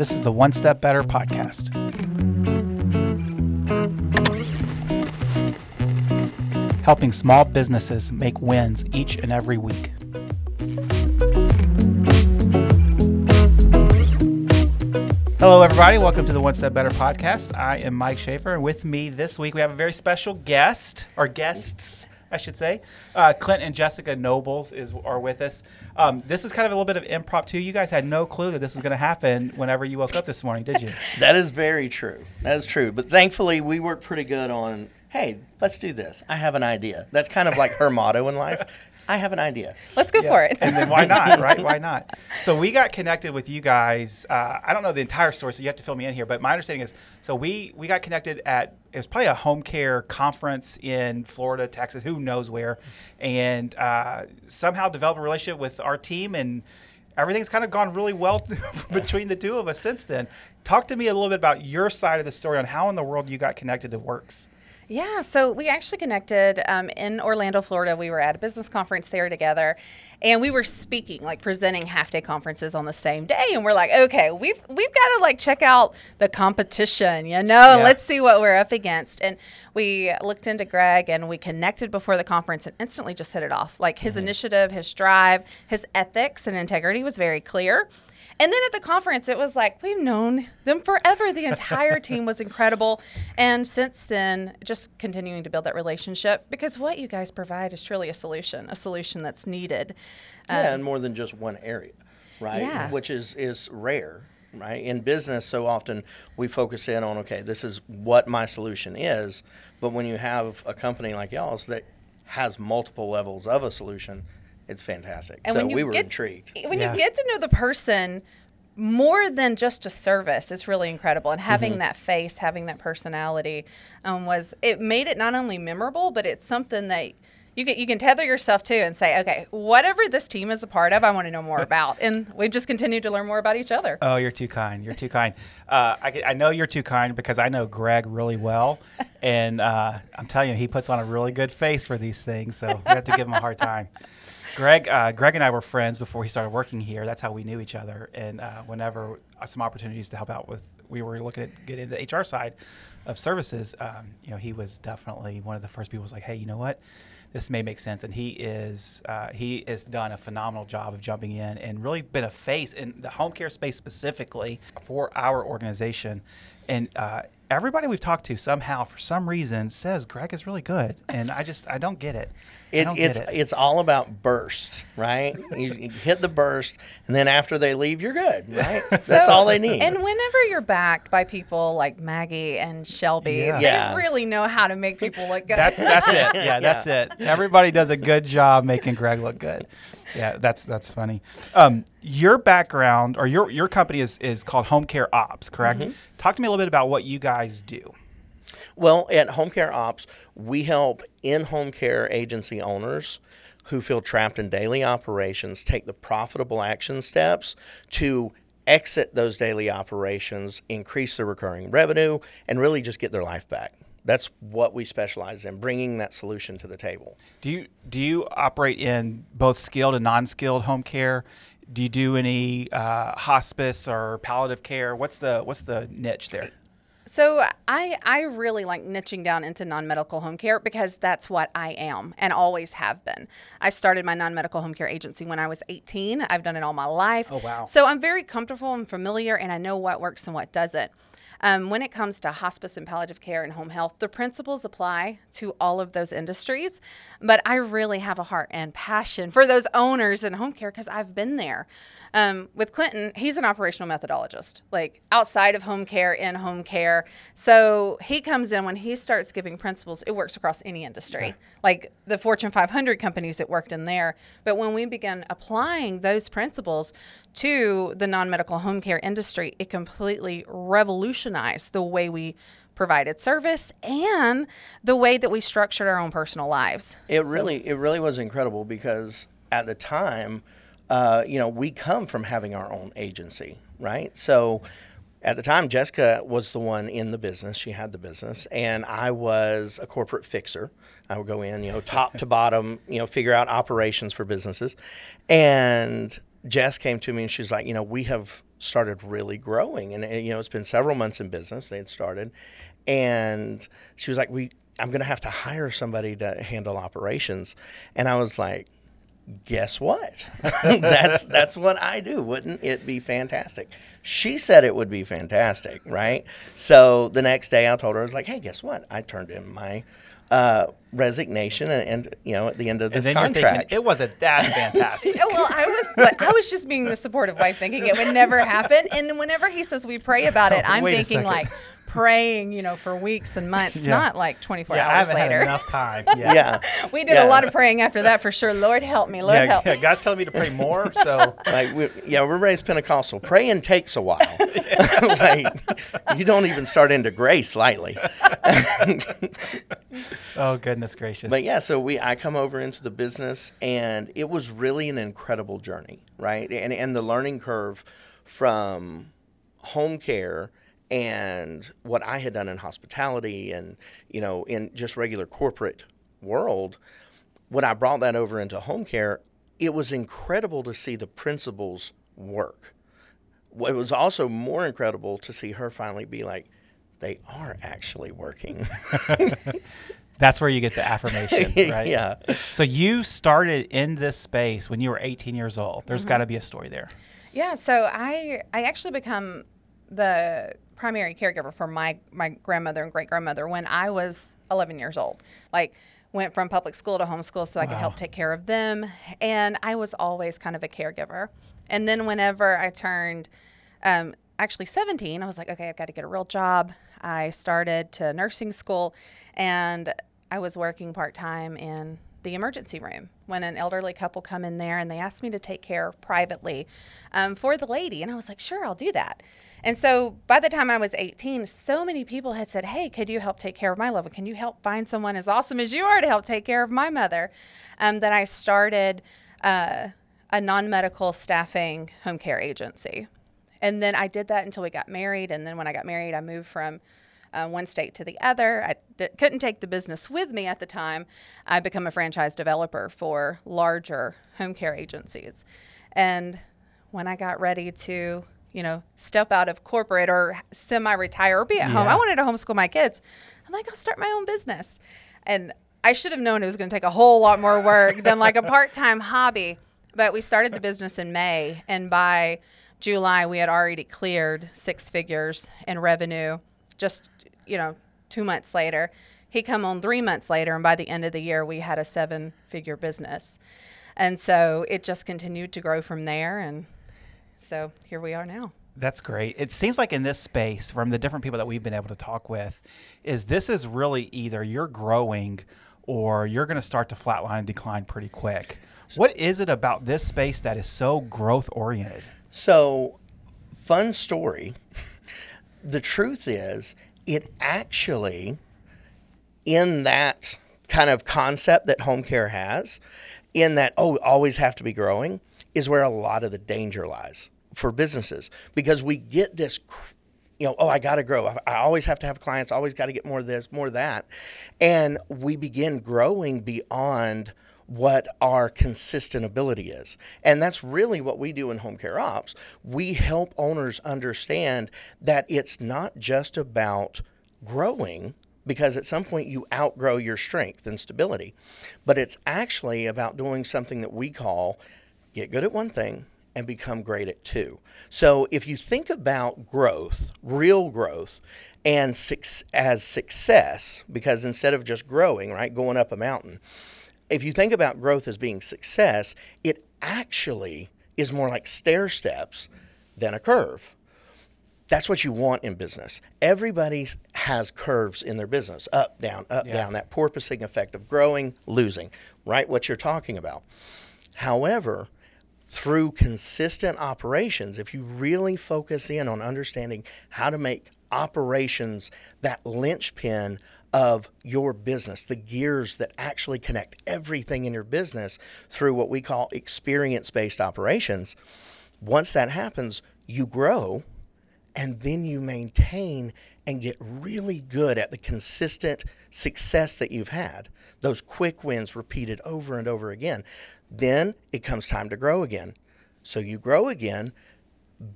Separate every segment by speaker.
Speaker 1: This is the One Step Better podcast. Helping small businesses make wins each and every week. Hello, everybody. Welcome to the One Step Better podcast. I am Mike Schaefer, and with me this week we have a very special guest, or guests, I should say. Uh, Clint and Jessica Nobles is are with us. Um, this is kind of a little bit of impromptu. You guys had no clue that this was going to happen whenever you woke up this morning, did you?
Speaker 2: That is very true. That is true. But thankfully, we work pretty good on, hey, let's do this. I have an idea. That's kind of like her motto in life. I have an idea.
Speaker 3: Let's go for it.
Speaker 1: and then why not, right? Why not? So we got connected with you guys. Uh, I don't know the entire story, so you have to fill me in here. But my understanding is, so we we got connected at it was probably a home care conference in Florida, Texas, who knows where, and uh, somehow developed a relationship with our team and. Everything's kind of gone really well between the two of us since then. Talk to me a little bit about your side of the story on how in the world you got connected to Works.
Speaker 3: Yeah, so we actually connected um, in Orlando, Florida. We were at a business conference there together, and we were speaking, like presenting half day conferences on the same day. And we're like, okay, we've we've got to like check out the competition, you know,
Speaker 1: Yeah.
Speaker 3: let's see what we're up against. And we looked into Greg, and we connected before the conference, and instantly just hit it off. Like his initiative, his drive, his ethics and integrity was very clear. And then at the conference, it was like, we've known them forever. The entire team was incredible. And since then, just continuing to build that relationship because what you guys provide is truly a solution, a solution that's needed.
Speaker 2: yeah, um, and more than just one area, right?
Speaker 3: Yeah.
Speaker 2: Which is is rare, right? In business, so often we focus in on okay, this is what my solution is, but when you have a company like y'all's that has multiple levels of a solution, it's fantastic.
Speaker 3: And
Speaker 2: so
Speaker 3: when you
Speaker 2: we were
Speaker 3: get-
Speaker 2: intrigued.
Speaker 3: When
Speaker 1: Yeah.
Speaker 3: you get to know the person more than just a service, it's really incredible. And having that face, having that personality, um, was it made it not only memorable, but it's something that you can you can tether yourself to and say, okay, whatever this team is a part of, I want to know more about. And we've just continued to learn more about each other.
Speaker 1: Oh, you're too kind. You're too kind. Uh, I, I know you're too kind because I know Greg really well, and uh, I'm telling you, he puts on a really good face for these things. So we have to give him a hard time. Greg, uh, Greg and I were friends before he started working here. That's how we knew each other. And uh, whenever uh, some opportunities to help out with, we were looking at getting the HR side of services. Um, you know, he was definitely one of the first people. Was like, hey, you know what? This may make sense, and he is uh, he has done a phenomenal job of jumping in and really been a face in the home care space specifically for our organization. And uh, everybody we've talked to somehow, for some reason, says Greg is really good, and I just I don't get it.
Speaker 2: It, it's
Speaker 1: it.
Speaker 2: it's all about burst, right? you, you hit the burst, and then after they leave, you're good, right? That's
Speaker 3: So-
Speaker 2: all they need.
Speaker 3: And whenever you're backed by people like Maggie and Shelby,
Speaker 1: Yeah.
Speaker 3: they
Speaker 2: Yeah.
Speaker 3: really know how to make people look good.
Speaker 1: That's that's it. Yeah, that's it. Everybody does a good job making Greg look good. Yeah, that's that's funny. Um, your background or your your company is is called Home Care Ops, correct? Talk to me a little bit about what you guys do.
Speaker 2: Well, at Home Care Ops, we help in home care agency owners who feel trapped in daily operations take the profitable action steps to exit those daily operations, increase their recurring revenue, and really just get their life back. That's what we specialize in, bringing that solution to the table.
Speaker 1: Do you do you operate in both skilled and non-skilled home care? Do you do any uh, hospice or palliative care? What's the what's the niche there?
Speaker 3: So I I really like niching down into non-medical home care because that's what I am and always have been. I started my non-medical home care agency when I was 18. I've done it all my life.
Speaker 1: Oh, wow.
Speaker 3: So I'm very comfortable and familiar and I know what works and what doesn't. Um, when it comes to hospice and palliative care and home health, the principles apply to all of those industries. But I really have a heart and passion for those owners in home care because I've been there. Um, with Clinton, he's an operational methodologist, like outside of home care, in home care. So he comes in when he starts giving principles, it works across any industry, like the Fortune 500 companies it worked in there. But when we began applying those principles to the non medical home care industry, it completely revolutionized the way we provided service and the way that we structured our own personal lives.
Speaker 2: It really, it really was incredible because at the time, uh, you know, we come from having our own agency, right? So at the time, Jessica was the one in the business. She had the business, and I was a corporate fixer. I would go in, you know, top to bottom, you know, figure out operations for businesses. And Jess came to me and she's like, you know, we have started really growing, and, and you know, it's been several months in business. They had started, and she was like, we, I'm going to have to hire somebody to handle operations, and I was like. Guess what? that's that's what I do. Wouldn't it be fantastic? She said it would be fantastic, right? So the next day I told her I was like, "Hey, guess what? I turned in my uh, resignation, and, and, you know, at the end of this
Speaker 1: and then
Speaker 2: contract,
Speaker 1: thinking it wasn't that fantastic.
Speaker 3: well, I was, but I was just being the supportive wife, thinking it would never happen. And whenever he says we pray about it, I'm
Speaker 1: Wait
Speaker 3: thinking like praying, you know, for weeks and months,
Speaker 1: Yeah.
Speaker 3: not like 24
Speaker 1: yeah, I
Speaker 3: hours
Speaker 1: haven't
Speaker 3: later.
Speaker 1: had enough time. Yeah.
Speaker 2: yeah,
Speaker 3: We did
Speaker 2: Yeah.
Speaker 3: a lot of praying after that for sure. Lord help me, Lord
Speaker 1: Yeah,
Speaker 3: help
Speaker 1: yeah,
Speaker 3: me.
Speaker 1: God's telling me to pray more, so
Speaker 2: like we, yeah, we're raised Pentecostal. Praying takes a while. like you don't even start into grace lightly.
Speaker 1: oh goodness gracious.
Speaker 2: But yeah, so we I come over into the business and it was really an incredible journey, right? And and the learning curve from home care and what I had done in hospitality and you know in just regular corporate world, when I brought that over into home care, it was incredible to see the principles work. It was also more incredible to see her finally be like, they are actually working.
Speaker 1: That's where you get the affirmation, right?
Speaker 2: yeah.
Speaker 1: So you started in this space when you were 18 years old.
Speaker 3: Mm-hmm.
Speaker 1: There's got to be a story there.
Speaker 3: Yeah, so I I actually become the primary caregiver for my my grandmother and great grandmother when I was 11 years old. Like went from public school to homeschool so I could help take care of them and I was always kind of a caregiver. And then whenever I turned um, actually 17, I was like, okay, I've got to get a real job. I started to nursing school and I was working part time in the emergency room when an elderly couple come in there and they asked me to take care privately um, for the lady. And I was like, sure, I'll do that. And so by the time I was 18, so many people had said, Hey, could you help take care of my loved one? Can you help find someone as awesome as you are to help take care of my mother? Um, that I started uh, a non medical staffing home care agency. And then I did that until we got married. And then when I got married, I moved from uh, one state to the other. I d- couldn't take the business with me at the time. I become a franchise developer for larger home care agencies. And when I got ready to, you know, step out of corporate or semi-retire or be at home, I wanted to homeschool my kids. I'm like, I'll start my own business. And I should have known it was going to take a whole lot more work than like a part-time hobby. But we started the business in May, and by July we had already cleared six figures in revenue. Just you know, two months later, he come on three months later, and by the end of the year we had a seven-figure business. And so it just continued to grow from there, and so here we are now.
Speaker 1: That's great. It seems like in this space, from the different people that we've been able to talk with, is this is really either you're growing or you're going to start to flatline and decline pretty quick. What is it about this space that is so growth oriented?
Speaker 2: So, fun story. The truth is, it actually, in that kind of concept that home care has, in that, oh, always have to be growing, is where a lot of the danger lies for businesses because we get this. You know, oh, I got to grow. I, I always have to have clients. Always got to get more of this, more of that, and we begin growing beyond what our consistent ability is. And that's really what we do in home care ops. We help owners understand that it's not just about growing because at some point you outgrow your strength and stability, but it's actually about doing something that we call get good at one thing and become great at two. So if you think about growth, real growth, and as success, because instead of just growing, right, going up a mountain, if you think about growth as being success, it actually is more like stair steps than a curve. That's what you want in business. Everybody has curves in their business up, down, up,
Speaker 1: Yeah.
Speaker 2: down, that porpoising effect of growing, losing, right? What you're talking about. However, through consistent operations, if you really focus in on understanding how to make operations that linchpin of your business, the gears that actually connect everything in your business through what we call experience based operations, once that happens, you grow and then you maintain and get really good at the consistent success that you've had. Those quick wins repeated over and over again. Then it comes time to grow again. So you grow again,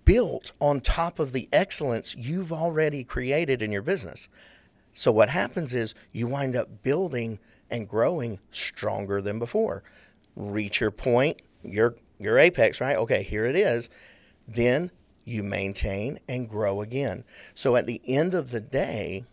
Speaker 2: built on top of the excellence you've already created in your business. So what happens is you wind up building and growing stronger than before. Reach your point, your your apex, right? Okay, here it is. Then you maintain and grow again. So at the end of the day,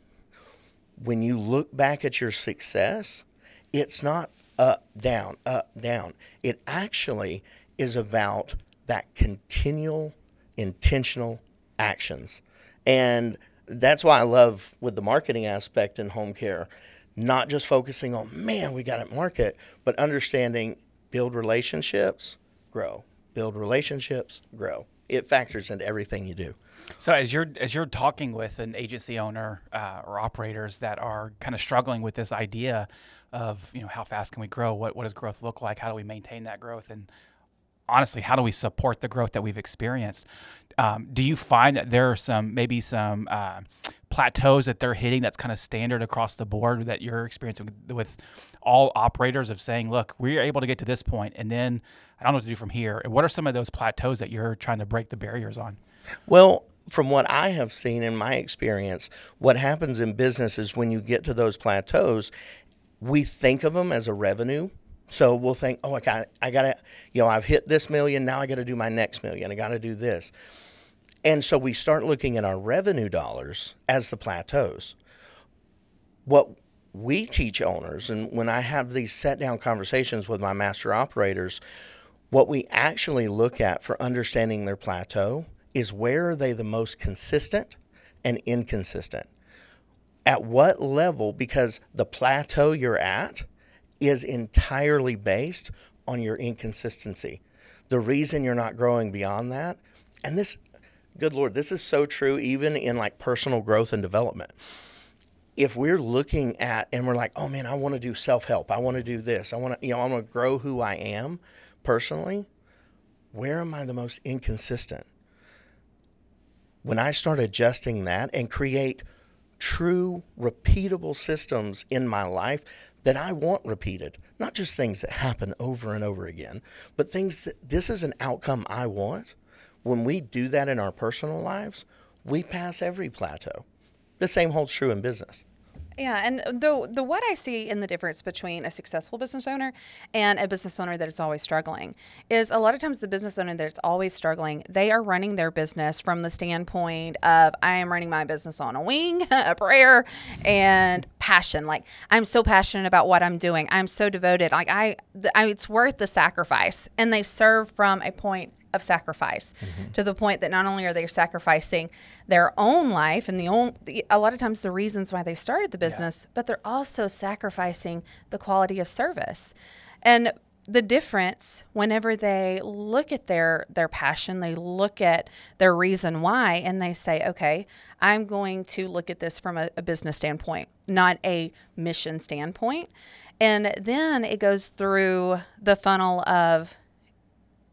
Speaker 2: when you look back at your success, it's not up, down, up, down. It actually is about that continual, intentional actions. And that's why I love with the marketing aspect in home care, not just focusing on, man, we got to market, but understanding build relationships, grow. Build relationships, grow. It factors into everything you do.
Speaker 1: So as you're as you're talking with an agency owner uh, or operators that are kind of struggling with this idea of you know how fast can we grow, what what does growth look like, how do we maintain that growth, and honestly, how do we support the growth that we've experienced? Um, do you find that there are some maybe some uh, plateaus that they're hitting that's kind of standard across the board that you're experiencing with, with all operators of saying, look, we're able to get to this point, and then I don't know what to do from here. And what are some of those plateaus that you're trying to break the barriers on?
Speaker 2: Well, from what I have seen in my experience, what happens in business is when you get to those plateaus, we think of them as a revenue. So we'll think, oh, I got, I got to, you know, I've hit this million. Now I got to do my next million. I got to do this. And so we start looking at our revenue dollars as the plateaus. What we teach owners, and when I have these set down conversations with my master operators, what we actually look at for understanding their plateau is where are they the most consistent and inconsistent? At what level? Because the plateau you're at is entirely based on your inconsistency. The reason you're not growing beyond that, and this, good Lord, this is so true even in like personal growth and development. If we're looking at and we're like, oh man, I want to do self help, I want to do this, I want to, you know, I want to grow who I am personally, where am I the most inconsistent? when I start adjusting that and create true, repeatable systems in my life that I want repeated, not just things that happen over and over again, but things that this is an outcome I want. When we do that in our personal lives, we pass every plateau. The same holds true in business.
Speaker 3: Yeah, and the the what I see in the difference between a successful business owner and a business owner that is always struggling is a lot of times the business owner that's always struggling, they are running their business from the standpoint of I am running my business on a wing, a prayer, and passion. Like I'm so passionate about what I'm doing. I'm so devoted. Like I, I it's worth the sacrifice, and they serve from a point of sacrifice mm-hmm. to the point that not only are they sacrificing their own life and the own a lot of times the reasons why they started the business, yeah. but they're also sacrificing the quality of service. And the difference whenever they look at their their passion they look at their reason why and they say okay i'm going to look at this from a, a business standpoint not a mission standpoint and then it goes through the funnel of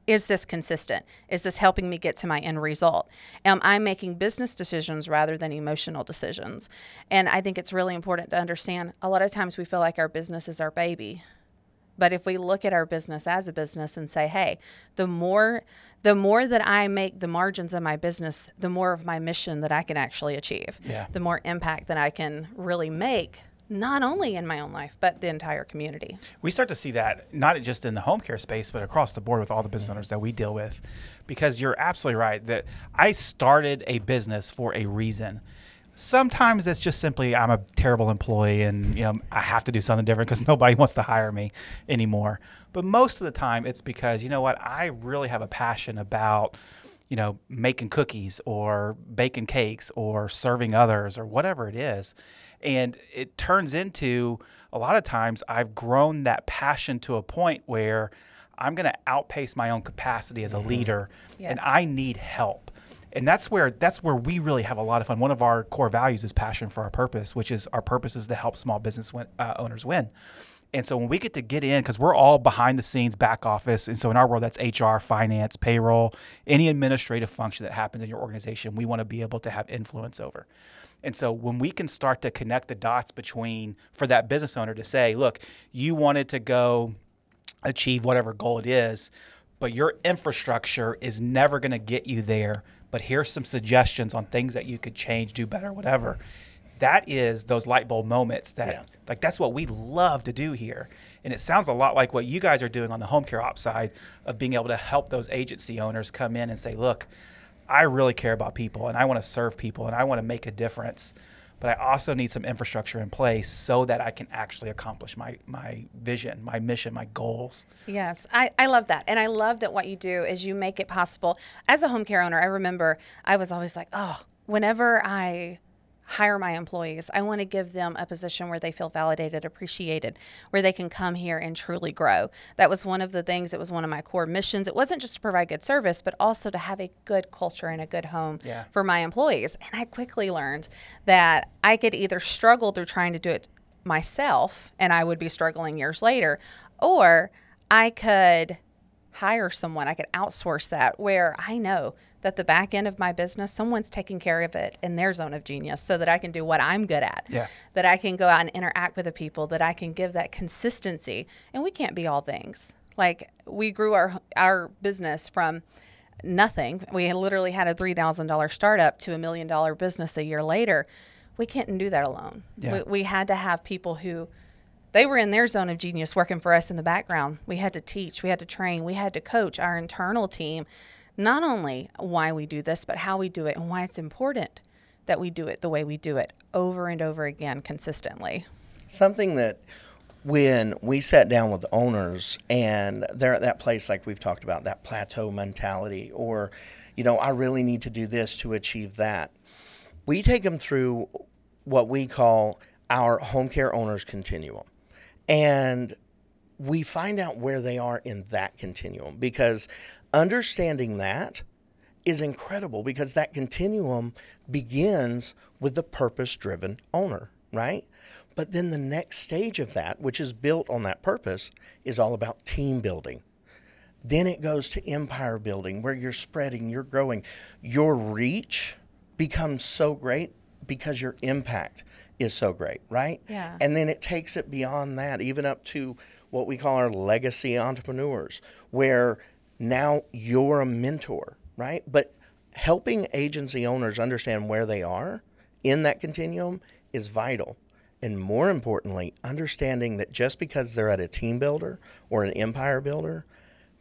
Speaker 3: is this consistent? Is this helping me get to my end result? Am I making business decisions rather than emotional decisions? And I think it's really important to understand a lot of times we feel like our business is our baby. But if we look at our business as a business and say, hey, the more the more that I make the margins of my business, the more of my mission that I can actually achieve. Yeah. The more impact that I can really make not only in my own life, but the entire community.
Speaker 1: We start to see that not just in the home care space, but across the board with all the business owners that we deal with. Because you're absolutely right that I started a business for a reason. Sometimes that's just simply I'm a terrible employee and you know I have to do something different because nobody wants to hire me anymore. But most of the time it's because you know what I really have a passion about you know making cookies or baking cakes or serving others or whatever it is and it turns into a lot of times I've grown that passion to a point where I'm going to outpace my own capacity as a mm-hmm. leader yes. and I need help. And that's where that's where we really have a lot of fun. One of our core values is passion for our purpose, which is our purpose is to help small business win, uh, owners win. And so when we get to get in, because we're all behind the scenes back office, and so in our world that's HR, finance, payroll, any administrative function that happens in your organization, we want to be able to have influence over. And so when we can start to connect the dots between for that business owner to say, look, you wanted to go achieve whatever goal it is, but your infrastructure is never going to get you there. But here's some suggestions on things that you could change, do better, whatever. That is those light bulb moments that,
Speaker 2: Yeah.
Speaker 1: like, that's what we love to do here. And it sounds a lot like what you guys are doing on the home care ops side of being able to help those agency owners come in and say, look, I really care about people and I want to serve people and I want to make a difference. But I also need some infrastructure in place so that I can actually accomplish my, my vision, my mission, my goals.
Speaker 3: Yes, I, I love that. And I love that what you do is you make it possible. As a home care owner, I remember I was always like, oh, whenever I hire my employees, I want to give them a position where they feel validated, appreciated, where they can come here and truly grow. That was one of the things, it was one of my core missions. It wasn't just to provide good service, but also to have a good culture and a good home
Speaker 1: Yeah.
Speaker 3: for my employees. And I quickly learned that I could either struggle through trying to do it myself and I would be struggling years later, or I could hire someone, I could outsource that where I know that the back end of my business, someone's taking care of it in their zone of genius so that I can do what I'm good at.
Speaker 1: Yeah.
Speaker 3: That I can go out and interact with the people, that I can give that consistency. And we can't be all things. Like we grew our our business from nothing. We literally had a three thousand dollar startup to a million dollar business a year later. We couldn't do that alone.
Speaker 1: Yeah.
Speaker 3: We, we had to have people who they were in their zone of genius working for us in the background. We had to teach, we had to train, we had to coach our internal team, not only why we do this, but how we do it and why it's important that we do it the way we do it over and over again consistently.
Speaker 2: Something that when we sat down with owners and they're at that place like we've talked about, that plateau mentality, or, you know, I really need to do this to achieve that. We take them through what we call our home care owners continuum. And we find out where they are in that continuum because understanding that is incredible because that continuum begins with the purpose driven owner, right? But then the next stage of that, which is built on that purpose, is all about team building. Then it goes to empire building where you're spreading, you're growing. Your reach becomes so great because your impact is so great, right?
Speaker 3: Yeah.
Speaker 2: And then it takes it beyond that, even up to what we call our legacy entrepreneurs, where now you're a mentor, right? But helping agency owners understand where they are in that continuum is vital. And more importantly, understanding that just because they're at a team builder or an empire builder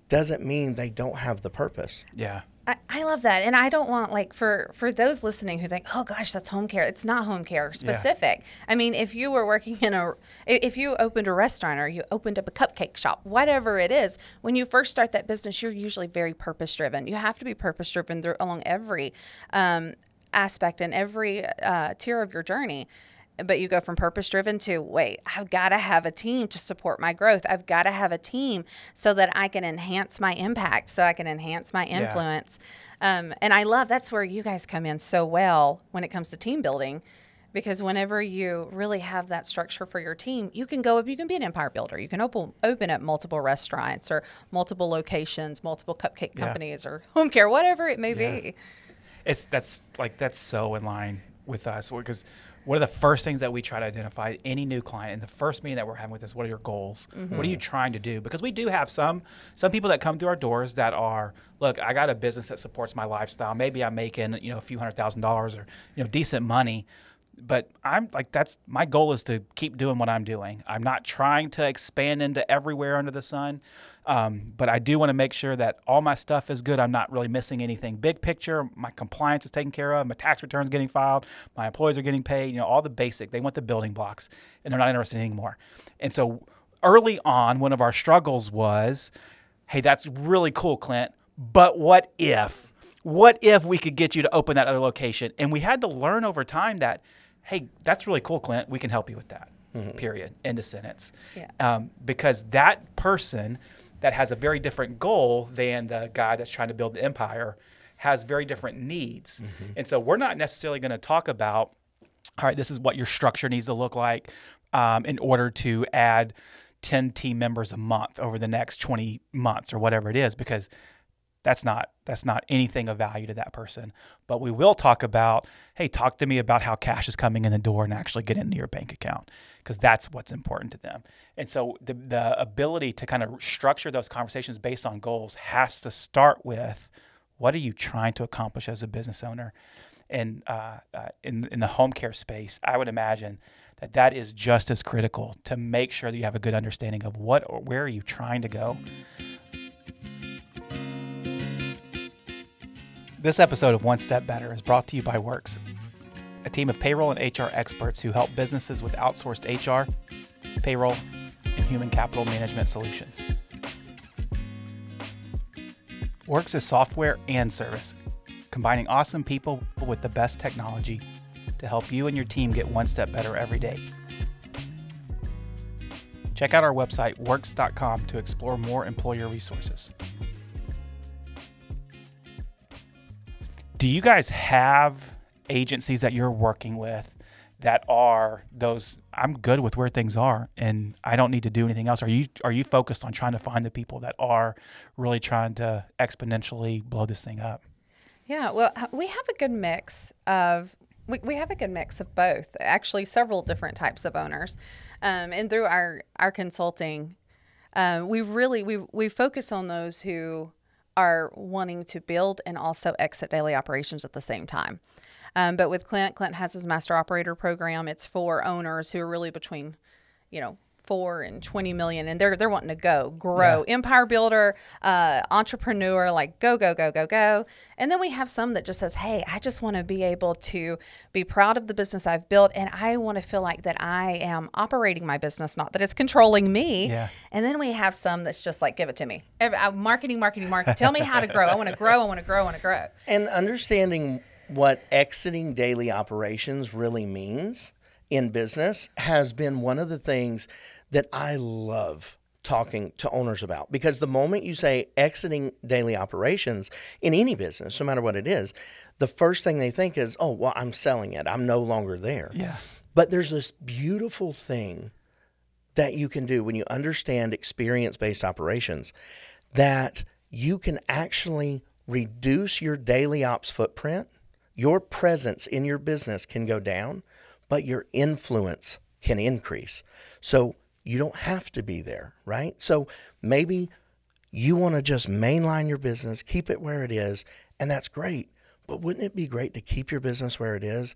Speaker 2: doesn't mean they don't have the purpose.
Speaker 1: Yeah.
Speaker 3: I, I love that. And i don't want like for for those listening who think oh gosh that's home care. It's not home care specific. I mean if you were working in a if you opened a restaurant or you opened up a cupcake shop whatever it is when you first start that business you're usually very purpose driven you have to be purpose driven through along every um, aspect and every uh, tier of your journey but you go from purpose driven to wait i've got to have a team to support my growth. I've got to have a team so that i can enhance my impact so i can enhance my influence. Um, and i love that's where you guys come in so well when it comes to team building because whenever you really have that structure for your team you can go up you can be an empire builder. You can open open up multiple restaurants or multiple locations multiple cupcake
Speaker 1: Yeah.
Speaker 3: companies or home care whatever it may be.
Speaker 1: It's that's like that's so in line with us because one are the first things that we try to identify any new client? In the first meeting that we're having with us what are your goals? Mm-hmm. What are you trying to do? Because we do have some some people that come through our doors that are look i got a business that supports my lifestyle. Maybe i'm making you know a few hundred thousand dollars or you know decent money. But I'm like that's my goal is to keep doing what I'm doing. I'm not trying to expand into everywhere under the sun, um, but I do want to make sure that all my stuff is good. I'm not really missing anything. Big picture, my compliance is taken care of. My tax returns getting filed. My employees are getting paid. You know all the basic. They want the building blocks, and they're not interested in anymore. And so early on, one of our struggles was, hey, that's really cool, Clint, but what if? What if we could get you to open that other location? And we had to learn over time that, hey, that's really cool, Clint. We can help you with that. Period. End of sentence.
Speaker 3: Yeah.
Speaker 1: Um, because that person that has a very different goal than the guy that's trying to build the empire has very different needs. And so we're not necessarily going to talk about, all right, this is what your structure needs to look like um, in order to add 10 team members a month over the next 20 months or whatever it is, because that's not that's not anything of value to that person. But we will talk about, hey, talk to me about how cash is coming in the door and actually get into your bank account because that's what's important to them. And so the the ability to kind of structure those conversations based on goals has to start with what are you trying to accomplish as a business owner? And uh, uh, in in the home care space, I would imagine that that is just as critical to make sure that you have a good understanding of what or where are you trying to go. This episode of One Step Better is brought to you by Works, a team of payroll and HR experts who help businesses with outsourced HR, payroll, and human capital management solutions. Works is software and service, combining awesome people with the best technology to help you and your team get one step better every day. Check out our website, works.com, to explore more employer resources. Do you guys have agencies that you're working with that are those I'm good with where things are and I don't need to do anything else? Are you are you focused on trying to find the people that are really trying to exponentially blow this thing up?
Speaker 3: Yeah, well, we have a good mix of we, we have a good mix of both. Actually, several different types of owners, um, and through our our consulting, uh, we really we we focus on those who are wanting to build and also exit daily operations at the same time. Um, but with Clint, Clint has his master operator program. It's for owners who are really between, you know, four and 20 million and they're they're wanting to go grow. Yeah. empire builder uh, entrepreneur like go go go go go. And then we have some that just says hey i just want to be able to be proud of the business i've built and i want to feel like that i am operating my business not that it's controlling me. Yeah. and then we have some that's just like give it to me. Uh, marketing marketing marketing. Tell me how to grow. I want to grow i want to grow i want to grow.
Speaker 2: And understanding what exiting daily operations really means in business has been one of the things that I love talking to owners about because the moment you say exiting daily operations in any business, no matter what it is, the first thing they think is, oh, well, I'm selling it. I'm no longer there.
Speaker 1: Yeah.
Speaker 2: But there's this beautiful thing that you can do when you understand experience based operations that you can actually reduce your daily ops footprint. Your presence in your business can go down, but your influence can increase. So you don't have to be there, right? So maybe you want to just mainline your business, keep it where it is, and that's great. But wouldn't it be great to keep your business where it is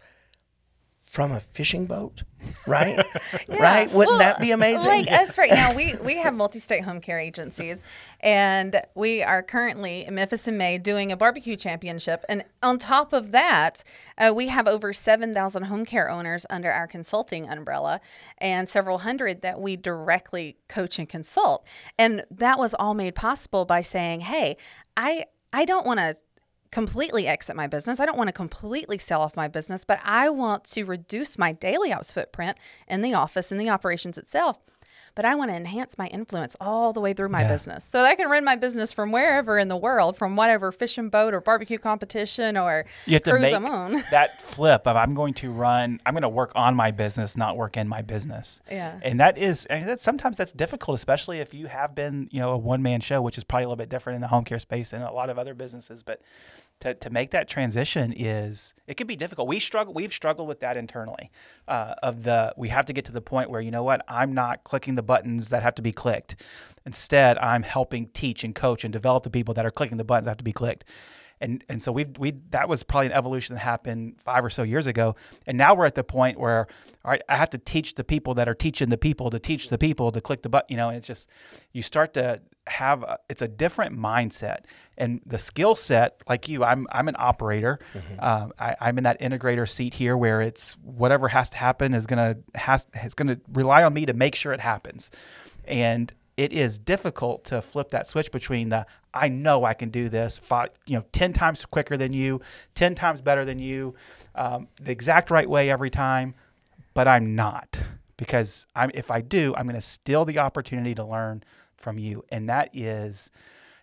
Speaker 2: from a fishing boat, right? yeah. Right? Wouldn't well, that be amazing?
Speaker 3: Like us right now, we we have multi-state home care agencies, and we are currently in Memphis in May doing a barbecue championship. And on top of that, uh, we have over seven thousand home care owners under our consulting umbrella, and several hundred that we directly coach and consult. And that was all made possible by saying, "Hey, I." I don't want to completely exit my business. I don't want to completely sell off my business, but I want to reduce my daily ops footprint in the office and the operations itself. But I want to enhance my influence all the way through my yeah. business. So that I can run my business from wherever in the world, from whatever fishing boat or barbecue competition or
Speaker 1: you have
Speaker 3: cruise
Speaker 1: to make
Speaker 3: I'm on.
Speaker 1: that flip of I'm going to run, I'm going to work on my business, not work in my business.
Speaker 3: Yeah.
Speaker 1: And that is, and that sometimes that's difficult, especially if you have been, you know, a one man show, which is probably a little bit different in the home care space than a lot of other businesses. But to, to make that transition is it can be difficult. We struggle. We've struggled with that internally. Uh, of the we have to get to the point where you know what I'm not clicking the buttons that have to be clicked. Instead, I'm helping teach and coach and develop the people that are clicking the buttons that have to be clicked. And and so we we that was probably an evolution that happened five or so years ago. And now we're at the point where all right, I have to teach the people that are teaching the people to teach the people to click the button. You know, it's just you start to have a, it's a different mindset and the skill set like you i'm i'm an operator mm-hmm. um, I, i'm in that integrator seat here where it's whatever has to happen is gonna has is gonna rely on me to make sure it happens and it is difficult to flip that switch between the I know I can do this five, you know 10 times quicker than you 10 times better than you um, the exact right way every time but I'm not because I'm if I do I'm going to steal the opportunity to learn from you. And that is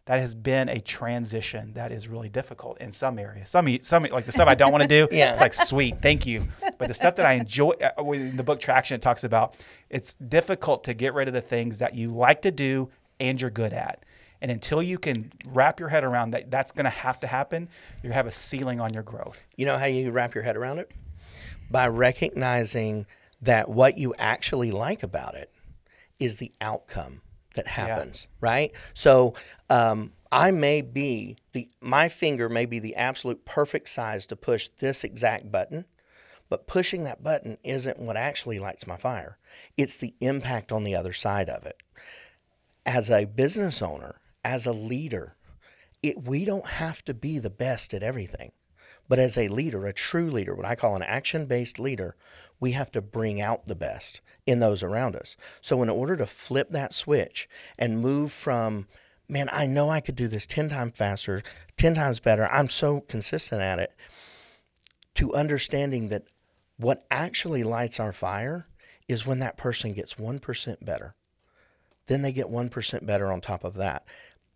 Speaker 1: that has been a transition that is really difficult in some areas. Some, some like the stuff I don't want to do. yeah. It's like sweet, thank you. But the stuff that I enjoy, uh, in the book Traction, it talks about it's difficult to get rid of the things that you like to do and you're good at. And until you can wrap your head around that, that's going to have to happen. You have a ceiling on your growth.
Speaker 2: You know how you wrap your head around it? By recognizing that what you actually like about it is the outcome that happens, right? So um, I may be the my finger may be the absolute perfect size to push this exact button, but pushing that button isn't what actually lights my fire. It's the impact on the other side of it. As a business owner, as a leader, it, we don't have to be the best at everything. But as a leader, a true leader, what I call an action based leader, we have to bring out the best in those around us. So, in order to flip that switch and move from, man, I know I could do this 10 times faster, 10 times better, I'm so consistent at it, to understanding that what actually lights our fire is when that person gets 1% better. Then they get 1% better on top of that.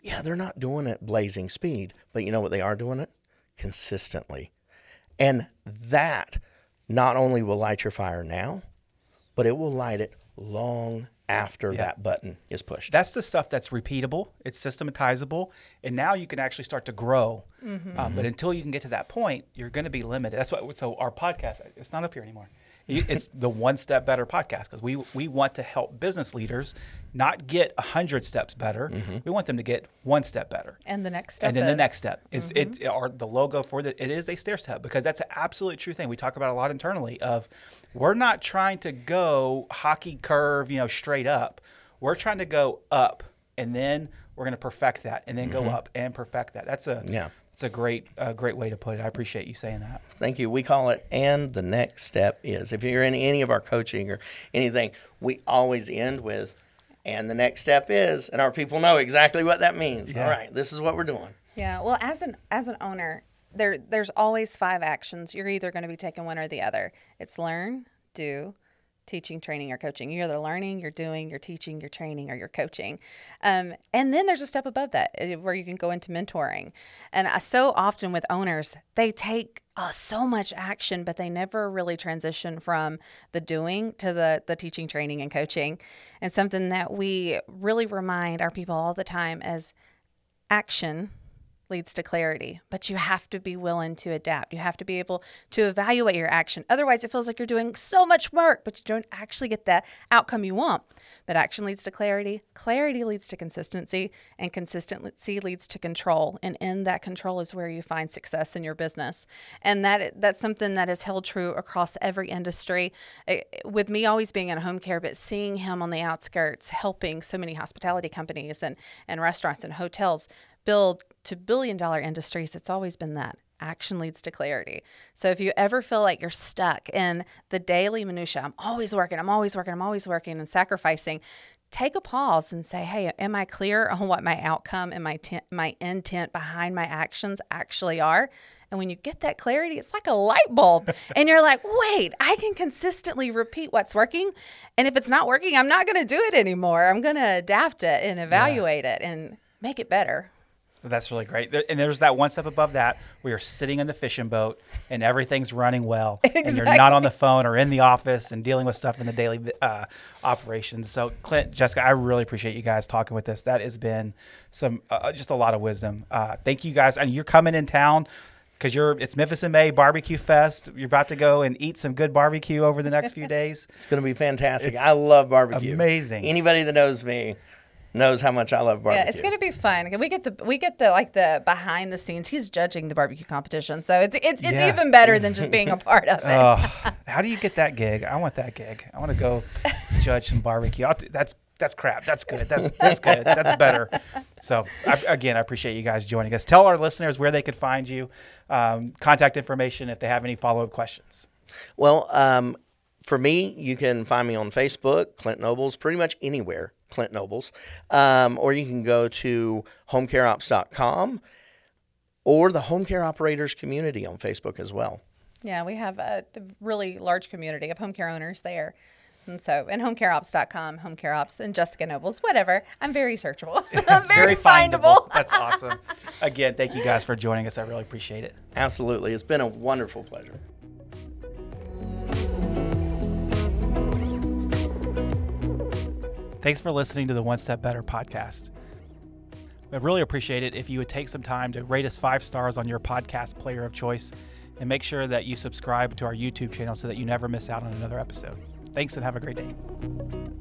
Speaker 2: Yeah, they're not doing it blazing speed, but you know what they are doing it? Consistently. And that not only will light your fire now, but it will light it long after that button is pushed.
Speaker 1: That's the stuff that's repeatable, it's systematizable, and now you can actually start to grow. Um, but until you can get to that point, you're going to be limited. That's what. So our podcast, it's not up here anymore. You- It's the one step better podcast because we we want to help business leaders not get a hundred steps better. Mm-hmm. We want them to get one step better.
Speaker 3: And the next step
Speaker 1: and then the next step. Is it mm-hmm. or the logo for the it is a stair step because that's an absolute true thing. We talk about a lot internally of we're not trying to go hockey curve you know straight up. We're trying to go up and then we're going to perfect that and then go mm-hmm. up and perfect that. That's a
Speaker 2: Yeah.
Speaker 1: It's a great a great way to put it i appreciate you saying that
Speaker 2: Thank you. We call it, and the next step is. If you're in any of our coaching or anything, we always end with, and the next step is, and our people know exactly what that means.
Speaker 1: Yeah.
Speaker 2: All right, this is what we're doing.
Speaker 3: Yeah. Well, as an as an owner, there there's always five actions. You're either going to be taking one or the other. It's learn, do, teaching, training, or coaching. You're either learning, you're doing, you're teaching, you're training, or you're coaching. Um, and then there's a step above that uh, where you can go into mentoring. And I, so often with owners, they take uh, so much action, but they never really transition from the doing to the the teaching, training, and coaching. And something that we really remind our people all the time is action leads to clarity, but you have to be willing to adapt. You have to be able to evaluate your action. Otherwise, it feels like you're doing so much work, but you don't actually get the outcome you want. But action leads to clarity, clarity leads to consistency, and consistency leads to control. And in that control is where you find success in your business. And that that's something that is held true across every industry. Eh, With me always being in home care, but seeing him on the outskirts helping so many hospitality companies and, and restaurants and hotels build to billion dollar industries, it's always been that. Action leads to clarity. So if you ever feel like you're stuck in the daily minutia, I'm always working, I'm always working, I'm always working and sacrificing, take a pause and say, "Hey, am I clear on what my outcome and my ten- my intent behind my actions actually are?" And when you get that clarity, it's like a light bulb. and you're like, wait, I can consistently repeat what's working. And if it's not working, I'm not going to do it anymore. I'm going to adapt it and evaluate it and make it better.
Speaker 1: That's really great. There- And there's that one step above that where you're sitting in the fishing boat and everything's running well, exactly. and you're not on the phone or in the office and dealing with stuff in the daily uh, operations. So, Clint, Jessica, I really appreciate you guys talking with us. That has been some uh, just a lot of wisdom. Uh, thank you guys, and you're coming in town. Because you're, it's Memphis in May Barbecue Fest. You're about to go and eat some good barbecue over the next few days.
Speaker 2: It's going to be fantastic.
Speaker 1: It's
Speaker 2: I love barbecue.
Speaker 1: amazing.
Speaker 2: Anybody that knows me knows how much I love barbecue.
Speaker 3: Yeah, it's gonna be fun. We get the we get the like the behind the scenes. He's judging the barbecue competition, so it's it's, it's
Speaker 1: Yeah.
Speaker 3: even better than just being a part of it.
Speaker 1: Oh, how do you get that gig? I want that gig. I want to go judge some barbecue. I'll, that's that's crap. That's good. That's that's good. That's better. So I, again, I appreciate you guys joining us. Tell our listeners where they could find you, um, contact information if they have any follow up questions.
Speaker 2: Well, um, for me, you can find me on Facebook, Clint Nobles, pretty much anywhere, Clint Nobles. Um, or you can go to homecareops.com or the Home Care Operators community on Facebook as well.
Speaker 3: Yeah, we have a really large community of home care owners there. And so, and homecareops.com, home care ops, and Jessica Nobles, whatever. I'm very searchable. I'm very, findable.
Speaker 1: That's awesome. Again, thank you guys for joining us. I really appreciate it.
Speaker 2: Absolutely. It's been a wonderful pleasure.
Speaker 1: Thanks for listening to the One Step Better podcast. I'd really appreciate it if you would take some time to rate us five stars on your podcast player of choice and make sure that you subscribe to our YouTube channel so that you never miss out on another episode. Thanks and have a great day.